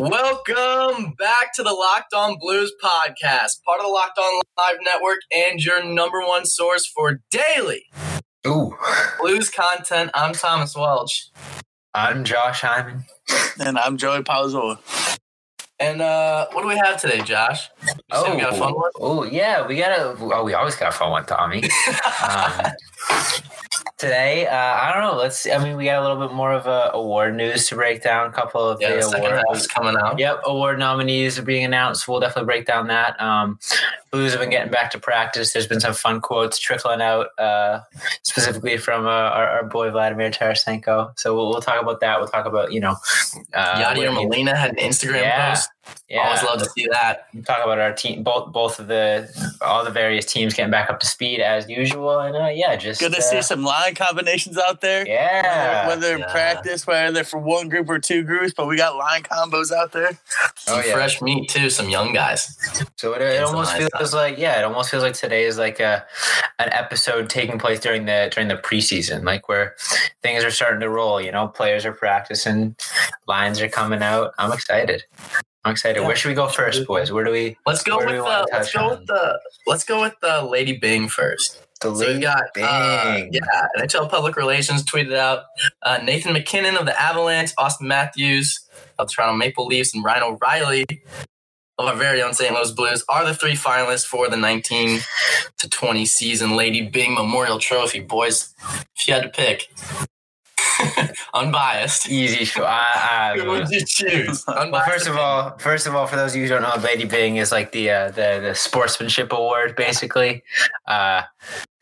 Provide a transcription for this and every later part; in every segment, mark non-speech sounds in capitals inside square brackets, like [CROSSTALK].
Welcome back to the Locked On Blues podcast, part of the Locked On Live Network and your number one source for daily Ooh, blues content. I'm Thomas Welch. I'm Josh Hyman. And I'm Joey Palazola. And uh, what do we have today, Josh? You said we got a fun one? oh, yeah, we got a. Oh, we always got a fun one, Tommy. [LAUGHS] um, today, uh, I don't know. Let's. I mean, we got a little bit more of a award news to break down. A couple of Yeah, the the second award. coming out. Yep, award nominees are being announced. We'll definitely break down that. Um, Blues have been getting back to practice. There's been some fun quotes trickling out, uh, specifically from uh, our, our boy Vladimir Tarasenko. So we'll, we'll talk about that. We'll talk about you know, uh, Yadier Molina had an Instagram Yeah. post. Yeah, Always love to see that. talk about our team, both both of the all the various teams getting back up to speed as usual, and uh, yeah, just Good to uh, see some line combinations out there. Yeah, Whether, whether in practice, whether they're for one group or two groups, but we got line combos out there. Some Oh, yeah. fresh meat too. Some young guys. So it, it almost nice feels like yeah, it almost feels like today is like a an episode taking place during the during the preseason, like where things are starting to roll. You know, players are practicing, lines are coming out. I'm excited. I'm excited. Yeah. Where should we go first, boys? Where do we? Let's go with we the. Let's go on? with the. Let's go with the Lady Bing first. The So we've got uh, Bing. yeah, NHL Public Relations tweeted out uh, Nathan MacKinnon of the Avalanche, Auston Matthews of the Toronto Maple Leafs, and Ryan O'Reilly of our very own St. Louis Blues are the three finalists for the 19 to 20 season Lady Bing Memorial Trophy. Boys, if you had to pick, [LAUGHS] unbiased, Easy show. I, who would you choose? well, first of all, first of all, for those of you who don't know, Lady Bing is like the uh, the the sportsmanship award, basically. Uh,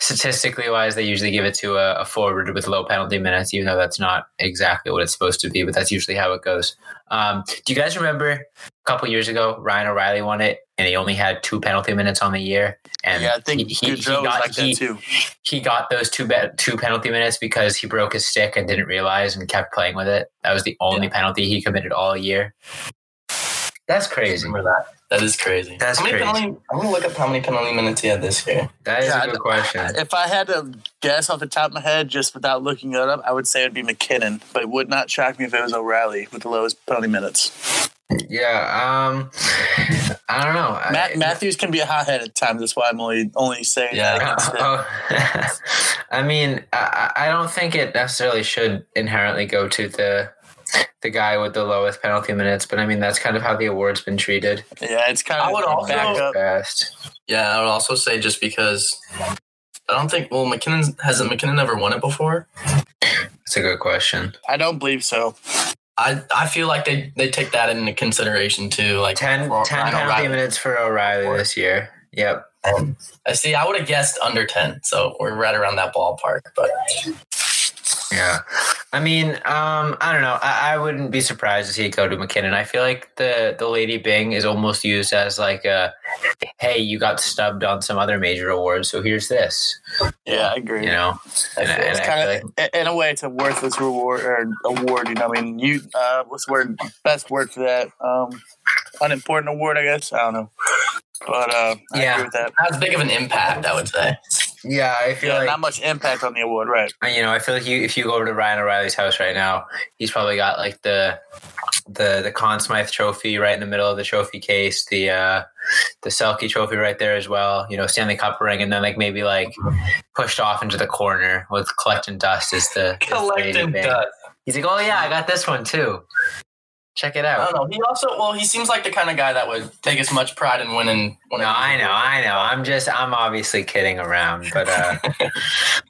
statistically wise, they usually give it to a, a forward with low penalty minutes, even though that's not exactly what it's supposed to be, but that's usually how it goes. Um, do you guys remember a couple years ago, Ryan O'Reilly won it, and he only had two penalty minutes on the year, and yeah, I think he, he, he got like he, that too. he got those two be- two penalty minutes because he broke his stick and didn't realize and kept playing with it. That was the only penalty he committed all year. That's crazy. Remember that. That is crazy. That's how many crazy. Penalty, I'm gonna look up how many penalty minutes he had this year. That is Yeah, a I good question. If I had to guess off the top of my head, just without looking it up, I would say it'd be MacKinnon, but it would not shock me if it was O'Reilly with the lowest penalty minutes. Yeah, um, I don't know. Matt, I, Matthews can be a hothead at times. That's why I'm only only saying Yeah. that. Against. [LAUGHS] Oh, I mean, I, I don't think it necessarily should inherently go to the [LAUGHS] the guy with the lowest penalty minutes, but I mean that's kind of how the award's been treated. Yeah, it's kind of I would also- back up. Best. Yeah, I would also say just because I don't think well MacKinnon hasn't MacKinnon ever won it before. That's a good question. I don't believe so. I I feel like they they take that into consideration too. Like 10, for 10 penalty O'Reilly. minutes for O'Reilly this year. Yep. I see. I would have guessed under ten, so we're right around that ballpark. But Yeah. I mean, um, I don't know. I, I wouldn't be surprised to see it go to MacKinnon. I feel like the, the Lady Bing is almost used as like a, hey, you got snubbed on some other major awards, so here's this. Yeah, I agree. You know? And, feel and it's kind feel of in a way it's a worthless reward or award. You know, I mean, you uh, what's the word? Best word for that? Um, unimportant award, I guess. I don't know, but uh, I Yeah. agree with that. not as big of an impact, I would say. Yeah, I feel Yeah, like not much impact on the award, right? you know, I feel like you if you go over to Ryan O'Reilly's house right now, he's probably got like the the the Conn Smythe trophy right in the middle of the trophy case, the uh the Selke trophy right there as well, you know, Stanley Cup ring, and then like maybe like pushed off into the corner with collecting dust is the Collecting dust. He's like, Oh yeah, I got this one too. Check it out. I don't know. He also well, he seems like the kind of guy that would take as much pride in winning. winning No, I know, I know. I'm just, I'm obviously kidding around, but uh, [LAUGHS]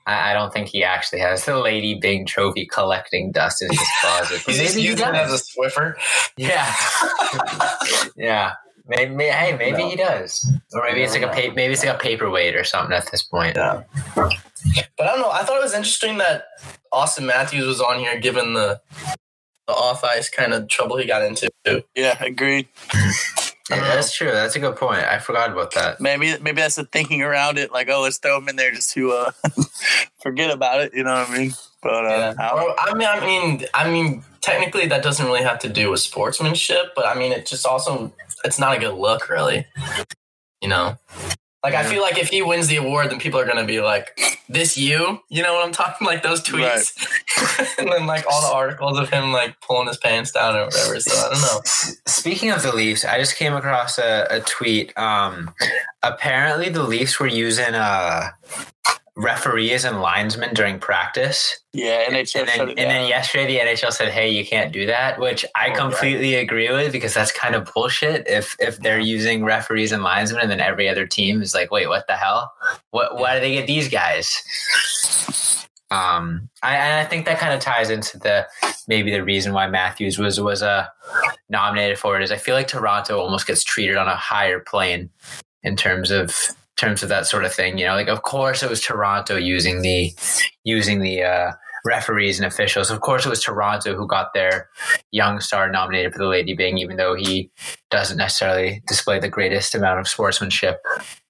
I, I don't think he actually has the Lady Bing trophy collecting dust in his closet. [LAUGHS] But He's just maybe he using it as a. Swiffer. Yeah, [LAUGHS] yeah. Maybe, may- hey, maybe No. he does, or maybe it's like a pa- maybe it's like a paperweight or something at this point. Yeah. But I don't know. I thought it was interesting that Auston Matthews was on here, given the the off ice kind of trouble he got into. Yeah, agreed. [LAUGHS] Yeah, that's true. That's a good point. I forgot about that. Maybe maybe that's the thinking around it. Like, oh, let's throw him in there just to uh, [LAUGHS] forget about it. You know what I mean? But uh, Yeah. I I mean, I mean, I mean, technically that doesn't really have to do with sportsmanship, but I mean, it just also it's not a good look, really. You know, Like I feel like if he wins the award, then people are gonna be like, "This you?" You know what I'm talking? Like those tweets, [LAUGHS] and then like all the articles of him like pulling his pants down or whatever. So I don't know. Speaking of the Leafs, I just came across a, a tweet. Um, apparently, the Leafs were using uh, referees and linesmen during practice, Yeah, and and then and then yesterday the NHL said, "Hey, you can't do that," which I Oh, completely agree with because that's kind of bullshit. If if they're using referees and linesmen, and then every other team is like, "Wait, what the hell? What? Why do they get these guys?" Um, I, and I think that kind of ties into the maybe the reason why Matthews was was uh, nominated for it is I feel like Toronto almost gets treated on a higher plane in terms of terms of that sort of thing. You know, like of course it was Toronto using the using the uh, referees and officials. Of course it was Toronto who got their young star nominated for the Lady Bing, even though he doesn't necessarily display the greatest amount of sportsmanship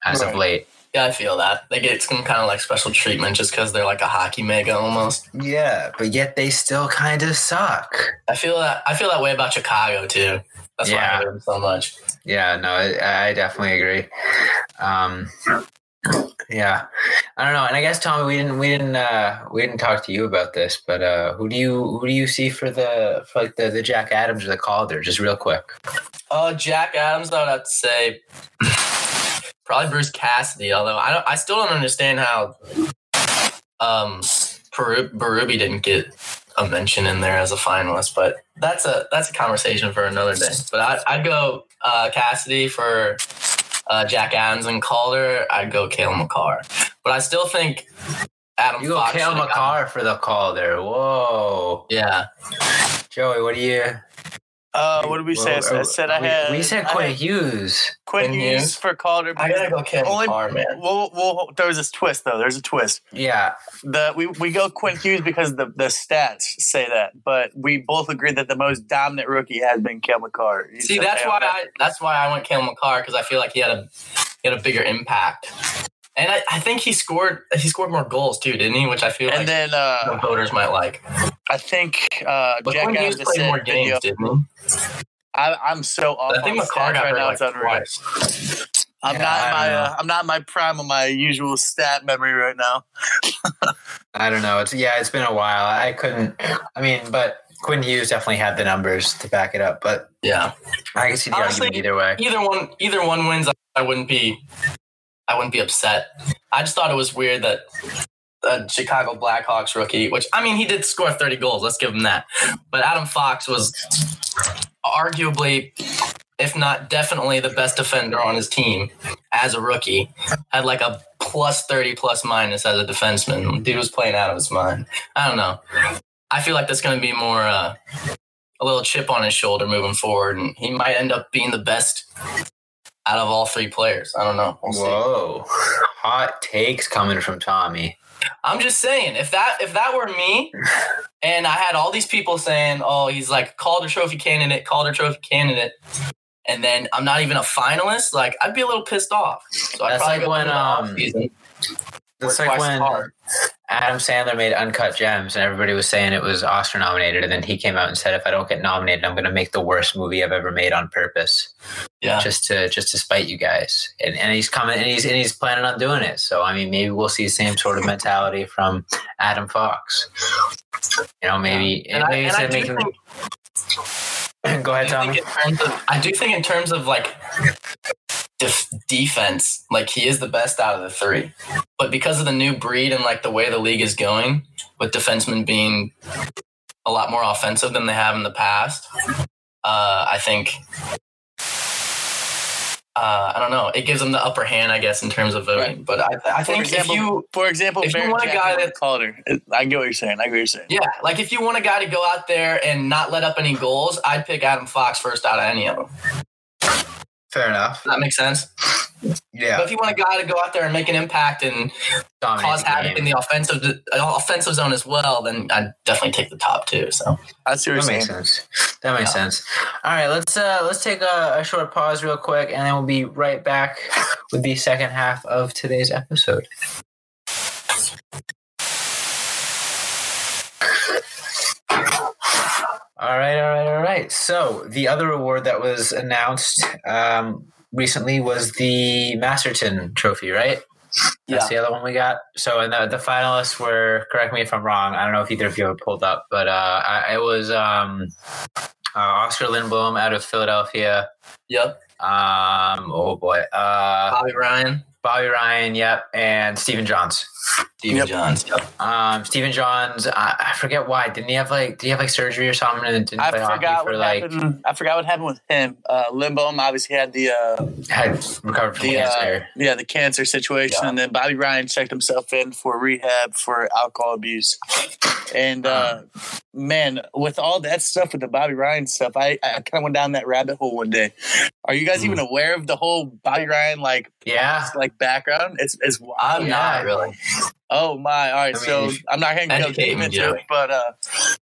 as of late. Yeah, I feel that they get some kind of like special treatment just because they're like a hockey mega almost. Yeah, but yet they still kind of suck. I feel that I feel that way about Chicago too. That's why I hate them so much. Yeah, no, I, I definitely agree. Um, yeah, I don't know, and I guess Tommy, we didn't, we didn't, uh, we didn't talk to you about this, but uh, who do you, who do you see for the, for like the, the Jack Adams or the Calder? Just real quick. Uh, Jack Adams, I would have to say probably Bruce Cassidy. Although I don't, I still don't understand how um Peru, Berube didn't get a mention in there as a finalist. But that's a that's a conversation for another day. But I, I'd go uh, Cassidy for uh, Jack Adams and Calder. I'd go Cale Makar. But I still think Adam You go Fox Cale Makar for the Calder. Whoa, Yeah, Joey, what do you? Uh, what did we say? I said, I, said I had. we said Quinn Hughes. Quinn Quinn Hughes Hughes. for Calder. I gotta go Cale Only- Makar, man. Well, well, there was this twist though. There's a twist. Yeah, The we, we go Quinn Hughes because the the stats say that, but we both agree that the most dominant rookie has been Cale Makar. He's See, that's why. I that's why I went Cale Makar because I feel like he had a he had a bigger impact, and I, I think he scored he scored more goals too, didn't he? Which I feel And like then the uh, voters might like. I think uh, But Jack Quinn Adams Hughes played more said video. games, didn't he? I, I'm so off. I think on Makar got right now. like It's unreal. twice. I'm Yeah, not in my don't uh, I'm not in my prime of my usual stat memory right now. [LAUGHS] I don't know. It's yeah, it's been a while. I couldn't. I mean, but Quinn Hughes definitely had the numbers to back it up. But Yeah, I can see the Honestly, argument either way. either one either one wins. I wouldn't be I wouldn't be upset. I just thought it was weird that a Chicago Blackhawks rookie, which I mean he did score 30 goals. Let's give him that. But Adam Fox was arguably, if not definitely, the best defender on his team as a rookie. Had like a plus 30 plus minus as a defenseman. Dude was playing out of his mind. I don't know. I feel like that's going to be more uh, a little chip on his shoulder moving forward, and he might end up being the best out of all three players. I don't know. We'll see. Whoa, hot takes coming from Tommy. I'm just saying, if that if that were me, [LAUGHS] and I had all these people saying, "Oh, he's like Calder Trophy candidate, Calder Trophy candidate," and then I'm not even a finalist, like I'd be a little pissed off. So I'd That's probably like go when, um, That's work like when hard. Adam Sandler made Uncut Gems, and everybody was saying it was Oscar nominated, and then he came out and said, "If I don't get nominated, I'm going to make the worst movie I've ever made on purpose, Yeah, just to just to spite you guys." And, and he's coming, and he's and he's planning on doing it. So I mean, maybe we'll see the same sort of mentality from Adam Fox. You know, maybe and I, maybe I instead making. think [CLEARS THROAT] Go ahead, do Tommy. think in terms of, I do think in terms of like def- defense, like he is the best out of the three. But because of the new breed and like the way the league is going, with defensemen being a lot more offensive than they have in the past, uh, I think. Uh, I don't know. It gives them the upper hand, I guess, in terms of voting. But I, I think example, if you, for example, if you want a guy that- Calder. I get what you're saying. I get what you're saying. yeah, like if you want a guy to go out there and not let up any goals, I'd pick Adam Fox first out of any of them. Fair enough. Does that makes sense? Yeah. But if you want a guy to go out there and make an impact and dominate cause havoc game. in the offensive offensive zone as well, then I'd definitely take the top two. So I see what That saying. makes sense. That makes Yeah. sense. All right, let's uh let's take a, a short pause real quick, and then we'll be right back with the second half of today's episode. All right, all right, all right. So the other award that was announced um, recently was the Masterton Trophy, right? That's the other one we got. So, and the, the finalists were, correct me if I'm wrong, I don't know if either of you have pulled up, but uh, I, it was um, uh, Oskar Lindblom out of Philadelphia. Yep. Um, oh boy. Uh, Bobby Ryan, Bobby Ryan, yep, and Stephen Johns. Stephen Yep. Johns. Yep. Um, Stephen Johns, I, I forget why. Didn't he have like? Did he have like surgery or something? And didn't I play hockey forgot for what like happened. I forgot what happened with him. Uh, Limbo obviously had the uh, had recovered from the uh, cancer. yeah the cancer situation, Yeah. and then Bobby Ryan checked himself in for rehab for alcohol abuse. And uh, man, with all that stuff with the Bobby Ryan stuff, I, I kind of went down that rabbit hole one day. Are you guys Mm. even aware of the whole Bobby Ryan like yeah, like background? It's it's wild. I'm Yeah. not really. Oh my! All right, I so I'm not going to go deep into it, but uh,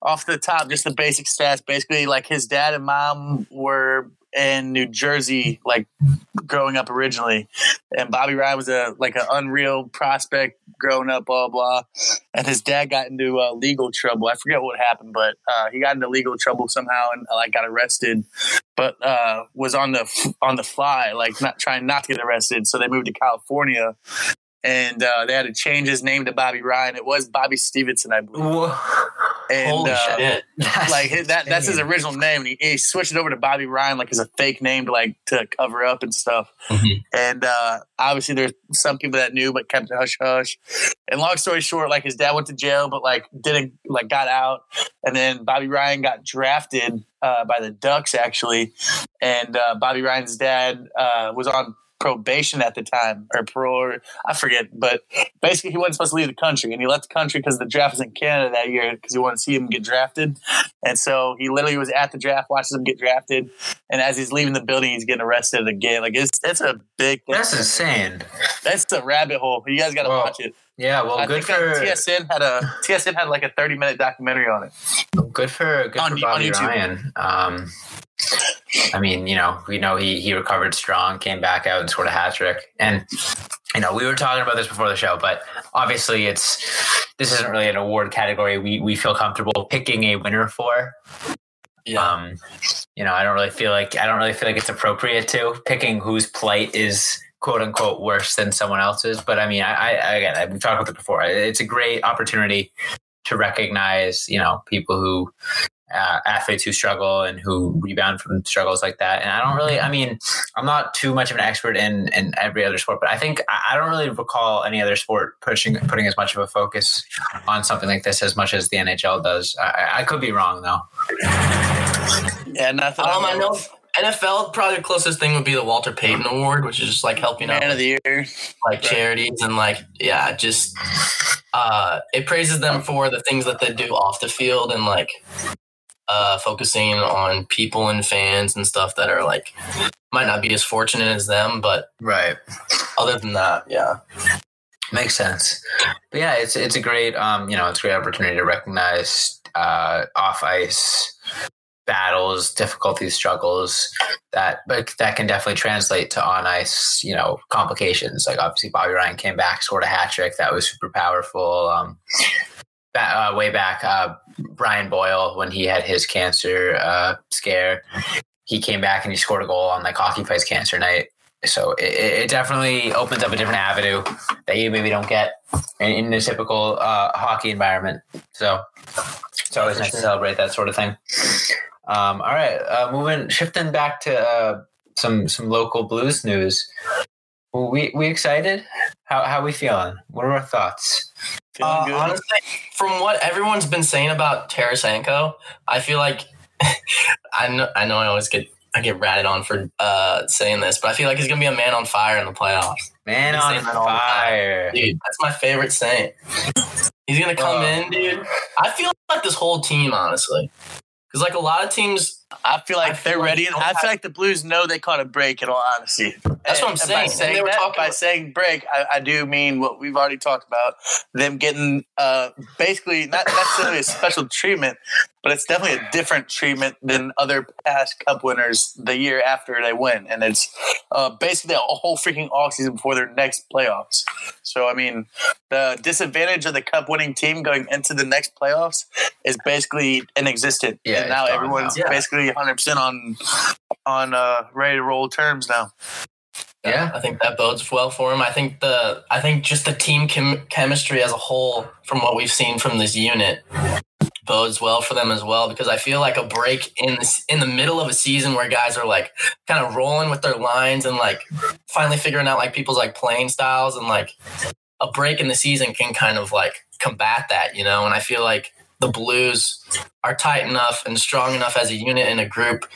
off the top, just the basic stats. Basically, like his dad and mom were in New Jersey, like growing up originally, and Bobby Ryan was a like an unreal prospect growing up, blah blah. And his dad got into uh, legal trouble. I forget what happened, but uh, he got into legal trouble somehow and uh, like got arrested, but uh, was on the on the fly, like not trying not to get arrested. So they moved to California and uh, they had to change his name to Bobby Ryan. It was Bobby Stevenson, I believe. Whoa. And Holy uh, shit. That's like his, that, that's his original name. And he, he switched it over to Bobby Ryan, like as a fake name to like to cover up and stuff. Mhm. And uh, obviously, there's some people that knew but kept hush hush. And long story short, like his dad went to jail, but like didn't like got out. And then Bobby Ryan got drafted uh, by the Ducks actually, and uh, Bobby Ryan's dad uh, was on probation at the time or parole. I forget but basically he wasn't supposed to leave the country and he left the country because the draft was in Canada that year because he wanted to see him get drafted and so he literally was at the draft watches him get drafted and as he's leaving the building he's getting arrested again like it's it's a big thing That's insane. that's a rabbit hole you guys got to Well, watch it Yeah, well, I good for TSN had a TSN had like a 30 minute documentary on it good for good On- for Bobby. Ryan. Um, I mean, you know, we know he he recovered strong, came back out and scored a hat trick, and you know, we were talking about this before the show, but obviously, it's this isn't really an award category we we feel comfortable picking a winner for. Yeah. Um, you know, I don't really feel like I don't really feel like it's appropriate to picking whose plight is quote unquote worse than someone else's. But I mean, I, I again, we've talked about it before. It's a great opportunity to recognize, you know, people who uh, athletes who struggle and who rebound from struggles like that. And I don't really, I mean, I'm not too much of an expert in, in every other sport, but I think I I don't really recall any other sport pushing, putting as much of a focus on something like this as much as the NHL does. I, I could be wrong though. yeah nothing Um, I know NFL probably the closest thing would be the Walter Payton Award, which is just like helping out man of the year like charities and like yeah, just uh it praises them for the things that they do off the field and like uh focusing on people and fans and stuff that are like might not be as fortunate as them, but Right. other than that, yeah. Makes sense. But yeah, it's it's a great um, you know, it's a great opportunity to recognize uh off ice battles, difficulties, struggles that but that can definitely translate to on ice, you know, complications. Like obviously Bobby Ryan came back, scored a hat trick that was super powerful. Um uh, way back uh Brian Boyle when he had his cancer uh scare, he came back and he scored a goal on like hockey fights cancer night. So it, it definitely opens up a different avenue that you maybe don't get in, in a typical uh, hockey environment. So it's always nice to celebrate that sort of thing. Um, all right, uh, moving shifting back to uh, some some local blues news. We we excited? How how we feeling? What are our thoughts? feeling Uh, good honestly, from what everyone's been saying about Tarasenko, I feel like [LAUGHS] I know I know I always get I get ratted on for uh, saying this, but I feel like he's gonna be a man on fire in the playoffs. Man on saying that all the time. fire! Dude, that's my favorite saying. He's gonna come Uh. in, dude. I feel like this whole team, honestly, because like a lot of teams, I feel like I feel they're like ready. they I feel like the Blues know they caught a break. In all honesty, That's what I'm saying. By saying, they were that, by saying break, I, I do mean what we've already talked about. Them getting uh, basically not necessarily a special treatment, but it's definitely a different treatment than other past Cup winners the year after they win, and it's uh, basically a whole freaking off season before their next playoffs. So I mean, the disadvantage of the cup winning team going into the next playoffs is basically inexistent. Yeah, and now everyone's now. Yeah. Basically 100 percent on on uh, ready to roll terms now. Yeah. I think that bodes well for him. I think the I think just the team chem- chemistry as a whole, from what we've seen from this unit, bodes well for them as well. Because I feel like a break in this, in the middle of a season where guys are like kind of rolling with their lines and like finally figuring out like people's like playing styles and like a break in the season can kind of like combat that, you know. And I feel like the Blues are tight enough and strong enough as a unit in a group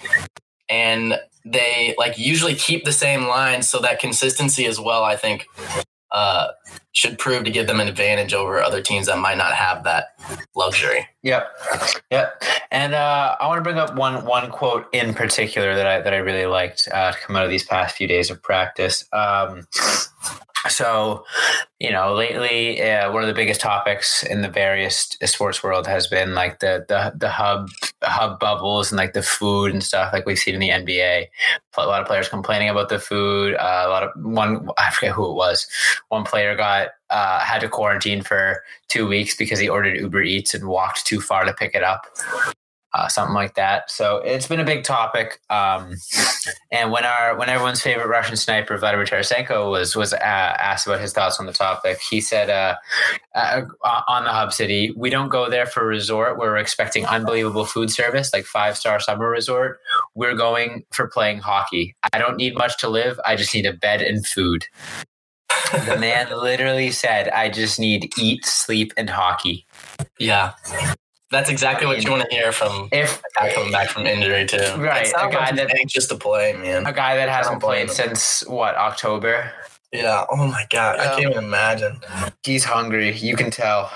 and they like usually keep the same lines so that consistency as well i think uh should prove to give them an advantage over other teams that might not have that luxury Yep, yep. And uh, I want to bring up one one quote in particular that I that I really liked uh, to come out of these past few days of practice. Um, so, you know, lately uh, one of the biggest topics in the various sports world has been like the the the hub hub bubbles and like the food and stuff like we've seen in the NBA. A lot of players complaining about the food. Uh, a lot of one I forget who it was. One player got uh, had to quarantine for two weeks because he ordered Uber Eats and walked too far to pick it up. Uh, something like that. So it's been a big topic. Um, [LAUGHS] and when our when everyone's favorite Russian sniper Vladimir Tarasenko was was uh, asked about his thoughts on the topic, he said uh, uh, on the hub city, we don't go there for a resort we're expecting unbelievable food service like five star summer resort. We're going for playing hockey. I don't need much to live. I just need a bed and food. the man [LAUGHS] literally said, "I just need eat, sleep, and hockey." yeah that's exactly what you want to hear from If a guy coming back from injury too Right, a guy that- anxious to play man a guy that hasn't played since what October, yeah oh my god i can't even imagine he's hungry. You can tell.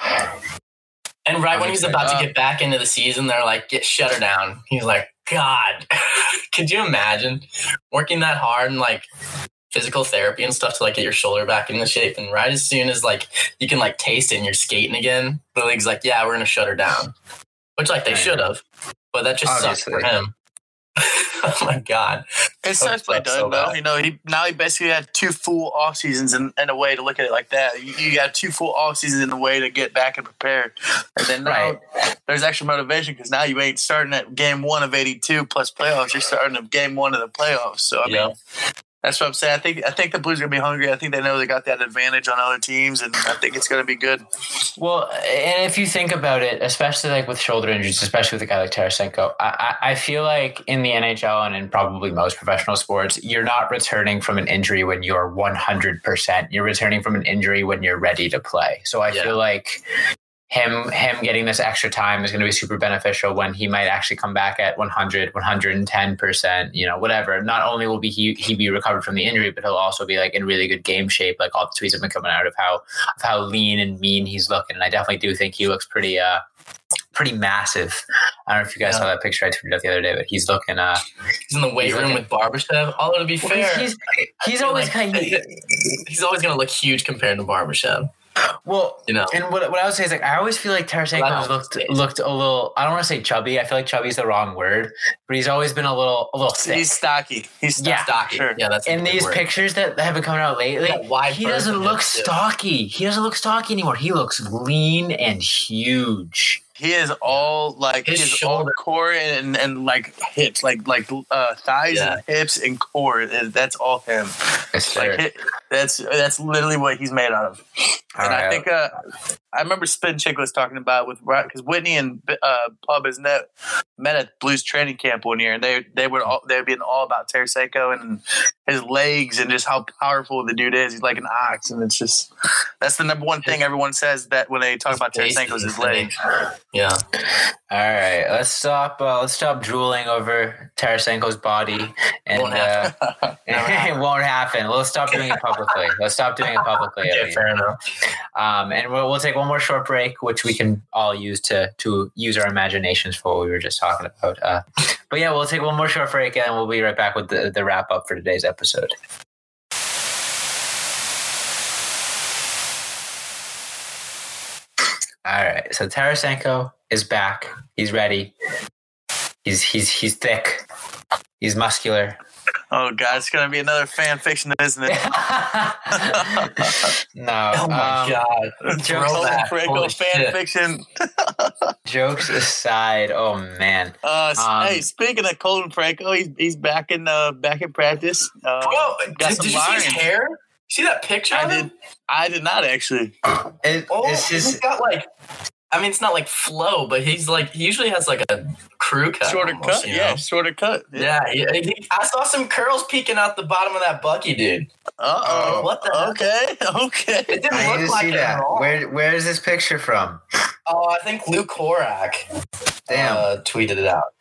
and right I when he's like, about to "Oh." get back into the season they're like get shut her down he's like god [LAUGHS] could you imagine working that hard and like physical therapy and stuff to like get your shoulder back into shape and right as soon as like you can like taste it and you're skating again the league's like yeah we're gonna shut her down which like they should have but that just sucks for him [LAUGHS] oh my god It sucks, it so though. bad. You know, he now he basically had two full off seasons in, in a way to look at it like that. You, you got two full off seasons in a way to get back and prepare, and then now Right. there's extra motivation because now you ain't starting at game one of 82 plus playoffs. You're starting at game one of the playoffs. So I mean, that's what I'm saying. I think I think the Blues are gonna be hungry. I think they know they got that advantage on other teams, and I think it's gonna be good. Well, and if you think about it, especially like with shoulder injuries, especially with a guy like Tarasenko, I, I feel like in the NHL and in probably most professional sports, you're not returning from an injury when you're 100%. You're returning from an injury when you're ready to play. So I Yeah. feel like him him getting this extra time is going to be super beneficial when he might actually come back at 100 110% you know whatever. Not only will be he, he be recovered from the injury but he'll also be like in really good game shape. Like all the tweets have been coming out of how of how lean and mean he's looking and i definitely do think he looks pretty uh pretty massive. I don't know if you guys Yeah. saw that picture i tweeted out the other day but he's looking uh he's in the weight room looking- with Barbashev. Although to be fair he's I he's always like kind of [LAUGHS] he's always gonna look huge compared to Barbashev well you know And what, what I would say is like I always feel like Tarasenko looked it's- looked a little. I don't want to say chubby. I feel like chubby is the wrong word, but he's always been a little a little thick. He's stocky. He's Yeah. stocky. stocky Sure. yeah that's a in these word. pictures that have been coming out lately, Yeah, wide he doesn't look him, too. stocky. He doesn't look stocky anymore. He looks lean and huge. He is all like His his all shoulder- core and, and like hips, like like uh, thighs Yeah. and hips and core. That's all him. Yes, Like sir. that's that's literally what he's made out of. All and I think uh, I remember Spin Chick was talking about with because Whitney and uh, Pub has met met at Blues training camp one year, and they they were all they were being all about Tarasenko and his legs and just how powerful the dude is. He's like an ox, and it's just that's the number one thing everyone says that when they talk about Tarasenko is his legs. yeah All right, let's stop. Uh, let's stop drooling over Tarasenko's body, and Won't uh, [LAUGHS] [LAUGHS] it won't happen. We'll stop doing it publicly. Let's stop doing it publicly. [LAUGHS] okay fair enough Um, and we'll, we'll take one more short break, which we can all use to to use our imaginations for what we were just talking about. Uh, but yeah, we'll take one more short break, and we'll be right back with the, the wrap up for today's episode. All right, so Tarasenko is back. He's ready. He's he's he's thick. He's muscular. Oh god, it's gonna be another fan fiction, isn't it? [LAUGHS] no. Oh my um, god. Colton Throwback. Parayko Holy fan shit. fiction. [LAUGHS] Jokes aside, oh man. Uh, Um, hey, speaking of Colton Parayko, he's he's back in uh back in practice. Uh, Bro, got did, some did you see his hair? See that picture I of did. I did not actually. It, Oh, it's he's just got like. I mean, it's not like flow, but he's like he usually has like a crew cut. Shorter almost, cut, you yeah, know? shorter cut. Yeah, he- he- I saw some curls peeking out the bottom of that Bucky, dude. Uh oh. What the heck? Okay. [LAUGHS] Okay. It didn't I need look to like see it that. at all. Where where is this picture from? Oh, I think Luke Korac Damn. uh, tweeted it out.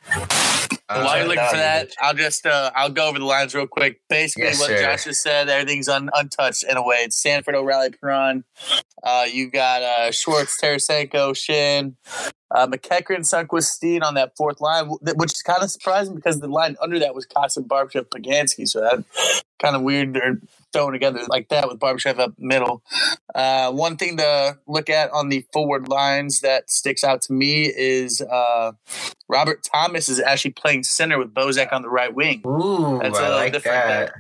Uh, While you're looking for that. I'll just uh, I'll go over the lines real quick. Basically, Yes, what sir. Josh just said, everything's un- untouched in a way. It's Sanford, O'Reilly, Perron. Uh, you got uh, Schwartz, Tarasenko, Schenn, uh, MacEachern, Sundqvist, Steen on that fourth line, which is kind of surprising because the line under that was Kossa, Barbashev, Poganski. So that kind of weird they're throwing together like that with Barbashev up middle. Uh, one thing to look at on the forward lines that sticks out to me is uh, Robert Thomas is actually playing center with Bozak on the right wing. Ooh, That's a I like different that.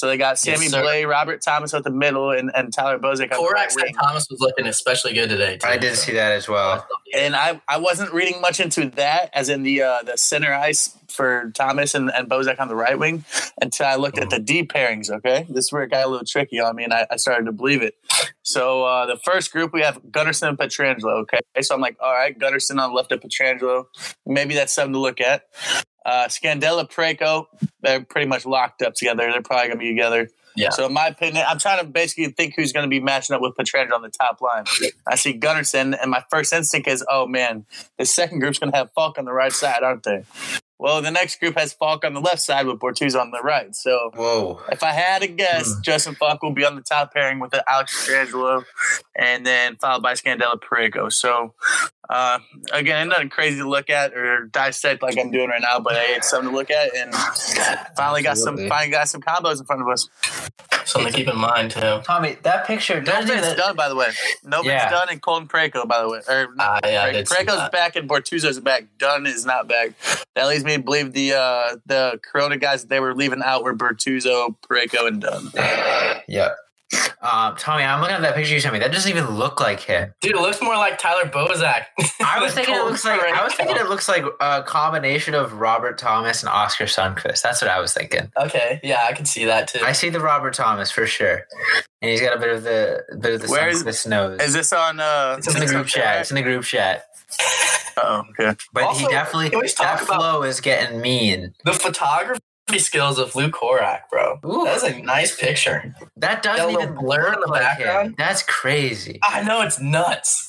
So they got Sammy sir. Blais, Robert Thomas at the middle, and, and Tyler Bozak on the right. Thomas was looking especially good today. Too, I did so. see that as well. And I, I wasn't reading much into that, as in the uh, the center ice for Thomas and, and Bozak on the right wing, until I looked at the D pairings. Okay, this is where it got a little tricky on me, and I, I started to believe it. So uh, the first group we have Gunnarsson and Pietrangelo. Okay, so I'm like, all right, Gunnarsson on the left of Pietrangelo. Maybe that's something to look at. Uh, Scandella, Parayko, they're pretty much locked up together. They're probably gonna be together. Yeah. So in my opinion, I'm trying to basically think who's going to be matching up with Pietrangelo on the top line. I see Gunnarsson, and my first instinct is, oh man, the second group's going to have Faulk on the right side, aren't they? Well, the next group has Faulk on the left side with Bortuzzo on the right. So Whoa. if I had to guess, Hmm. Justin Faulk will be on the top pairing with Alex Pietrangelo, and then followed by Scandella Parayko. So uh, again, nothing crazy to look at or dissect like I'm doing right now, but hey, it's something to look at. And finally got some finally got some combos in front of us. Something to keep in mind too. Tommy, that picture doesn't Novin's done, by the way. Novin's Yeah. done, and Colton Parayko, by the way. Or Ah, yeah, I did see Parayko's that. back, and Bortuzzo's back. Dunn is not back. That leads me to believe the uh, the Corona guys that they were leaving out were Bortuzzo, Parayko, and Dunn. [SIGHS] Yep. Um, Tommy, I'm looking at that picture you sent me. That doesn't even look like him. Dude, it looks more like Tyler Bozak. [LAUGHS] I was thinking it looks like I was thinking it looks like a combination of Robert Thomas and Oskar Sundqvist. That's what I was thinking. Okay, yeah, I can see that too. I see the Robert Thomas for sure, and he's got a bit of the a bit of the Where is- Sundqvist nose. Is this on? Uh, it's in the group chat. It's in the group chat. Oh, okay. But Also, he definitely that talk about- flow is getting mean. the photography skills of Luke Korac, bro. Ooh. That's a nice picture. That doesn't little even blur in the like background. him. That's crazy. I know it's nuts.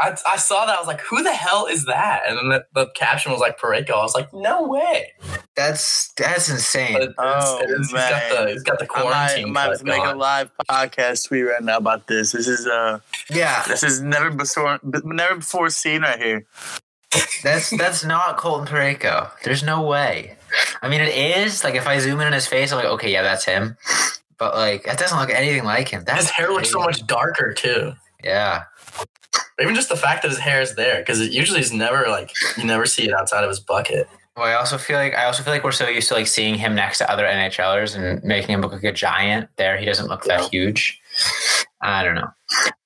I, I saw that. I was like, "Who the hell is that?" And then the, the caption was like Parayko. I was like, "No way!" That's that's insane. But it's, Oh, it's, he's got man. the he's got the I might, quarantine. might cut make a live podcast tweet right now about this. This is uh, yeah, this is never before, never before seen right here. that's that's not Colton Parayko. There's no way. I mean, it is. Like if I zoom in on his face, I'm like, okay, yeah, that's him. But like, that doesn't look anything like him. That's His hair looks so much darker too. Yeah, Even just the fact that his hair is there, because it usually is never like you never see it outside of his bucket. Well, I also feel like I also feel like we're so used to like seeing him next to other NHLers and making him look like a giant. There, he doesn't look that huge. I don't know.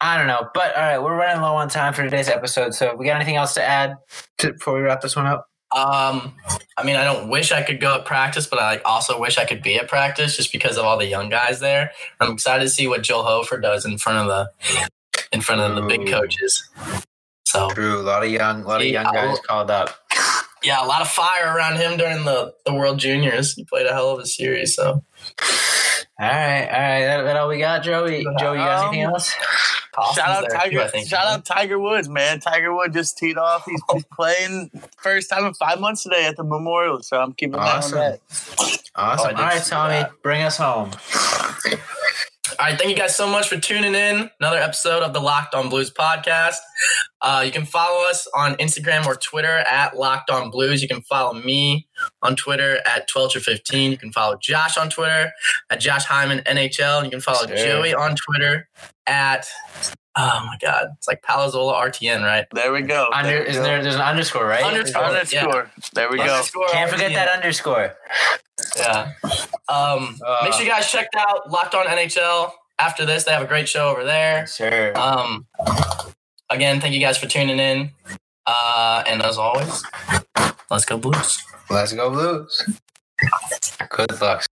I don't know. But all right, we're running low on time for today's episode. So, we got anything else to add to, before we wrap this one up? Um, I mean, I don't wish I could go at practice, but I like also wish I could be at practice just because of all the young guys there. I'm excited to see what Joe Hofer does in front of the in front of the big coaches. So True. A lot of young, a lot of young guys called up. yeah, a lot of fire around him during the the World Juniors. He played a hell of a series. So All right, all right. That, that all we got, Joey. Joey, you got anything Um, else? Austin's shout out Tiger! too, I think. shout out Tiger Woods, man. Tiger Woods just teed off. He's, he's [LAUGHS] playing first time in five months today at the Memorial, so I'm keeping an eye on Awesome. that. Awesome. Oh, I all did right, see Tommy, that. bring us home. [LAUGHS] All right, thank you guys so much for tuning in. Another episode of the Locked On Blues podcast. Uh, you can follow us on Instagram or Twitter at Locked On Blues. You can follow me on Twitter at 12 or 15. You can follow Josh on Twitter at Josh Hyman NHL. And you can follow Sure. Joey on Twitter at, oh my God, it's like Palazola RTN, right? There we go. Under, There we isn't go. there? There's an underscore, right? Underscore. underscore? There we go. Can't forget RTN. that underscore. Yeah. Um, Uh. make sure you guys check out Locked On NHL. After this, they have a great show over there. Sure. Um, again, thank you guys for tuning in. Uh, and as always, let's go Blues. Let's go Blues. Good luck.